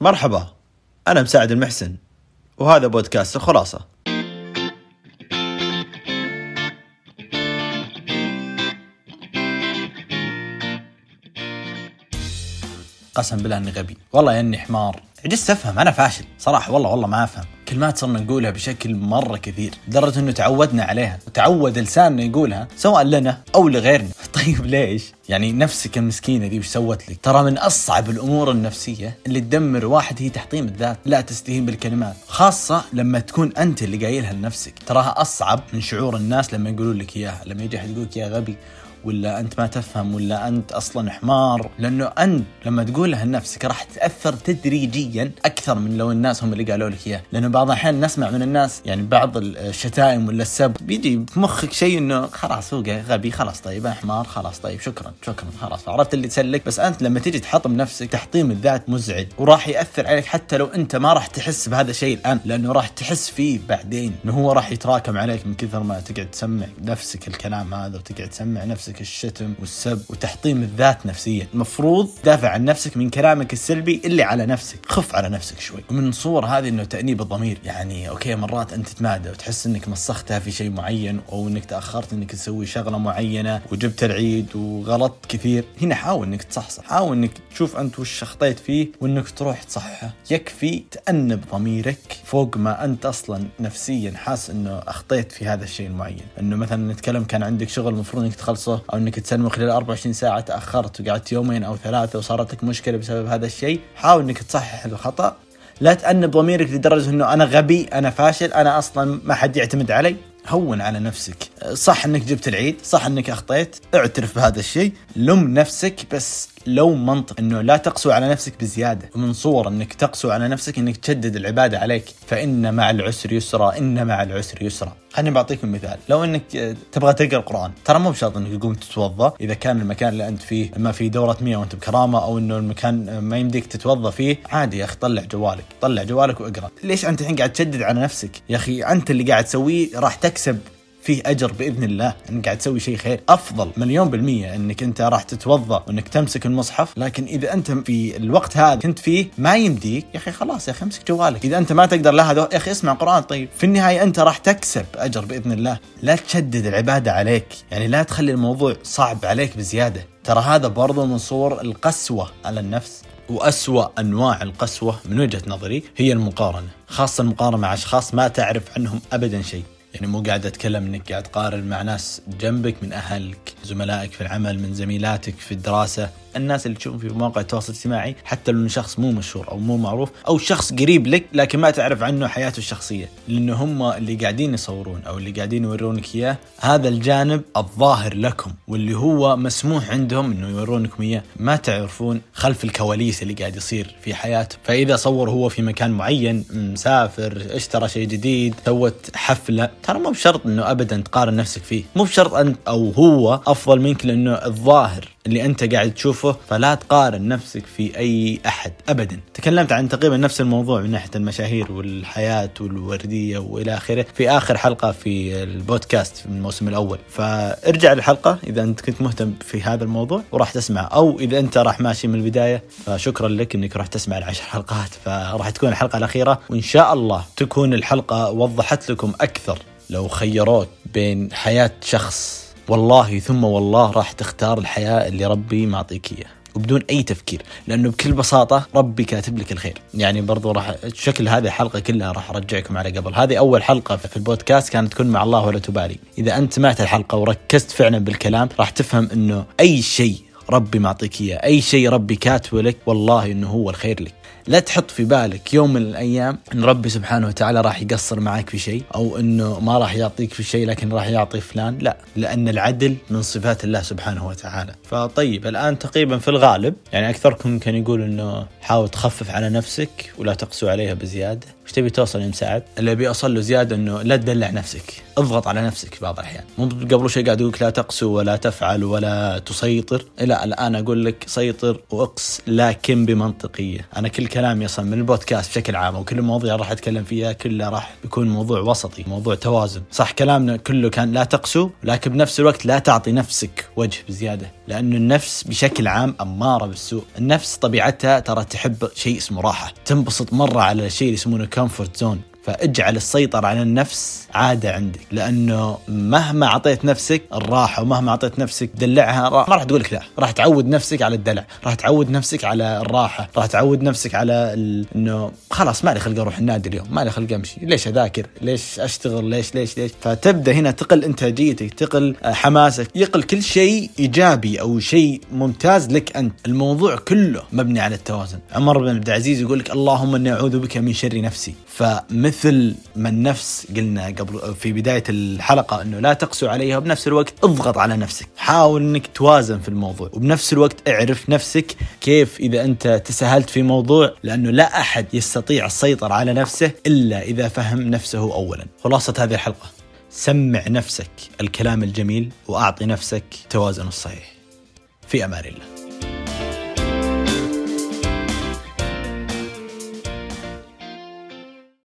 مرحبا أنا مساعد المحسن وهذا بودكاست الخلاصة. قسم بالله إني غبي. والله إني حمار. عجزت أفهم أنا فاشل صراحة والله والله ما أفهم. كلمات صرنا نقولها بشكل مرة كثير لدرجة إنه تعودنا عليها وتعود لساننا يقولها سواء لنا أو لغيرنا. طيب ليش؟ يعني نفسك المسكينة دي وش سوت لك؟ ترى من أصعب الأمور النفسية اللي تدمر واحد هي تحطيم الذات لا تستهين بالكلمات. خاصة لما تكون أنت اللي قايلها لنفسك. تراها أصعب من شعور الناس لما يقولون لك إياها لما يجي أحد يقول لك يا غبي ولا أنت ما تفهم ولا أنت أصلا حمار؟ لأنه أنت لما تقولها لنفسك راح تاثر تدريجيا أكثر من لو الناس هم اللي قالوا لك إياه. لأنه بعض الأحيان نسمع من الناس يعني بعض الشتائم ولا السب بيجي في مخك شيء إنه خلاص هو غبي خلاص طيب حمار خلاص طيب شكرا شكرا خلاص عرفت اللي تسلك. بس أنت لما تيجي تحطم نفسك تحطيم الذات مزعج وراح يأثر عليك حتى لو أنت ما راح تحس بهذا الشيء الآن لأنه راح تحس فيه بعدين إنه هو راح يتراكم عليك من كثر ما تقعد تسمع نفسك الكلام هذا وتقعد تسمع نفسك الشتم والسب وتحطيم الذات نفسيا. المفروض تدافع عن نفسك من كلامك السلبي اللي على نفسك. خف على نفسك شوي. ومن صور هذه إنه تأنيب الضمير. يعني أوكي مرات أنت تتمادى وتحس إنك مسختها في شيء معين أو إنك تأخرت إنك تسوي شغلة معينة وجبت العيد وغلطت كثير. هنا حاول إنك تصحصح. حاول إنك تشوف أنت وش اخطيت فيه وإنك تروح تصححه. يكفي تأنب ضميرك فوق ما أنت أصلا نفسيا حاس إنه أخطيت في هذا الشيء المعين. إنه مثلا نتكلم كان عندك شغل المفروض إنك تخلصه. أو إنك تسلمه خلال 24 ساعة تأخرت وقعدت يومين أو ثلاثة وصارت لك مشكلة بسبب هذا الشيء حاول إنك تصحح الخطأ. لا تأنب ضميرك لدرجة إنه أنا غبي أنا فاشل أنا أصلا ما حد يعتمد علي. هون على نفسك. صح انك جبت العيد صح انك اخطيت اعترف بهذا الشيء لم نفسك بس لو منطق انه لا تقسو على نفسك بزيادة ومن صور انك تقسو على نفسك انك تشدد العبادة عليك فإن مع العسر يسرا إن مع العسر يسرا. خليني بعطيكم مثال. لو إنك تبغى تقرأ القرآن ترى مو بشرط إنك تقوم تتوضأ إذا كان المكان اللي أنت فيه ما في دورة مياه وأنت بكرامة أو إنه المكان ما يمديك تتوضأ فيه عادي يا أخي طلع جوالك طلع جوالك واقرأ. ليش أنت الحين قاعد تشدد على نفسك؟ يا أخي أنت اللي قاعد تسويه راح تكسب فيه أجر بإذن الله إنك قاعد تسوي شيء خير. أفضل مليون بالمية إنك أنت راح تتوضا وإنك تمسك المصحف لكن إذا أنت في الوقت هذا كنت فيه ما يمديك يا أخي خلاص يا أخي امسك جوالك. إذا أنت ما تقدر لا هذا يا أخي اسمع قرآن. طيب في النهاية أنت راح تكسب أجر بإذن الله. لا تشدد العبادة عليك يعني لا تخلي الموضوع صعب عليك بزيادة. ترى هذا برضو من صور القسوة على النفس وأسوأ أنواع القسوة من وجهة نظري هي المقارنة خاصة المقارنة مع أشخاص ما تعرف عنهم أبدا شيء. يعني مو قاعد أتكلم إنك قاعد تقارن مع ناس جنبك من أهلك، زملائك في العمل، من زميلاتك في الدراسة، الناس اللي تشوفهم في مواقع التواصل الاجتماعي حتى لو انه شخص مو مشهور أو مو معروف أو شخص قريب لك لكن ما تعرف عنه حياته الشخصية. لأنه هم اللي قاعدين يصورون أو اللي قاعدين يورونك إياه هذا الجانب الظاهر لكم واللي هو مسموح عندهم إنه يورونكم إياه. ما تعرفون خلف الكواليس اللي قاعد يصير في حياته. فإذا صور هو في مكان معين مسافر اشترى شيء جديد سوت حفلة ترى مو بشرط إنه ابدا تقارن نفسك فيه. مو بشرط انت أو هو أفضل منك لأنه الظاهر اللي أنت قاعد تشوفه فلا تقارن نفسك في أي أحد ابدا. تكلمت عن تقريبا نفس الموضوع من ناحية المشاهير والحياة والوردية وإلى آخره في آخر حلقة في البودكاست في الموسم الأول. فارجع للحلقة إذا أنت كنت مهتم في هذا الموضوع وراح تسمع. أو إذا أنت راح ماشي من البداية فشكرا لك إنك راح تسمع العشر حلقات. فراح تكون الحلقة الأخيرة وإن شاء الله تكون الحلقة وضحت لكم أكثر لو خيروك بين حياة شخص والله ثم والله راح تختار الحياة اللي ربي معطيك إياها. وبدون أي تفكير لأنه بكل بساطة ربي كاتب لك الخير. يعني برضو راح شكل هذه الحلقة كلها راح أرجعكم على قبل. هذه أول حلقة في البودكاست كانت تكون مع الله ولا تبالي. إذا أنت سمعت الحلقة وركزت فعلا بالكلام راح تفهم إنه أي شيء ربي معطيك إياه. أي شيء ربي كاتبه لك والله إنه هو الخير لك. لا تحط في بالك يوم من الأيام إن ربي سبحانه وتعالى راح يقصر معك في شيء أو إنه ما راح يعطيك في شيء لكن راح يعطي فلان. لا لأن العدل من صفات الله سبحانه وتعالى. فطيب الآن تقريبا في الغالب يعني أكثركم كان يقول إنه حاول تخفف على نفسك ولا تقسو عليها بزيادة. تبي توصل يا مساعد؟ اللي أبي أوصل له زيادة إنه لا تدلع نفسك، اضغط على نفسك بعض الأحيان، مو قبل شيء قاعد يقول لا تقسو ولا تفعل ولا تسيطر، لا الآن أقول لك سيطر واقص لكن بمنطقية. أنا كل كلامي أصلا من البودكاست بشكل عام وكل المواضيع راح أتكلم فيها كلها راح يكون موضوع وسطي موضوع توازن. صح كلامنا كله كان لا تقسو لكن بنفس الوقت لا تعطي نفسك وجه بزيادة. لأنه النفس بشكل عام أمارة بالسوء. النفس طبيعتها ترى تحب شيء اسمه راحة. تنبسط مرة على الشيء اللي يسمونه comfort zone فاجعل السيطرة على النفس عادة عندك لأنه مهما أعطيت نفسك الراحة ومهما أعطيت نفسك دلعها ما راح تقول لك لا راح تعود نفسك على الدلع راح تعود نفسك على الراحة راح تعود نفسك على ال... أنه خلاص ما لي خلق أروح النادي اليوم ما لي خلق أمشي ليش أذاكر؟ ليش أشتغل؟ ليش؟ ليش؟ ليش؟ فتبدأ هنا تقل إنتاجيتك تقل حماسك يقل كل شيء إيجابي أو شيء ممتاز لك أنت. الموضوع كله مبني على التوازن. عمر بن عبد العزيز يقول لك اللهم إني أعوذ بك من شر نفسي. فمثل ما النفس قلنا قبل في بداية الحلقة أنه لا تقسو عليها وبنفس الوقت اضغط على نفسك. حاول أنك توازن في الموضوع وبنفس الوقت اعرف نفسك كيف إذا أنت تساهلت في موضوع لأنه لا أحد يستطيع السيطرة على نفسه إلا إذا فهم نفسه أولا. خلاصة هذه الحلقة. سمع نفسك الكلام الجميل وأعطي نفسك توازن الصحيح. في أمان الله.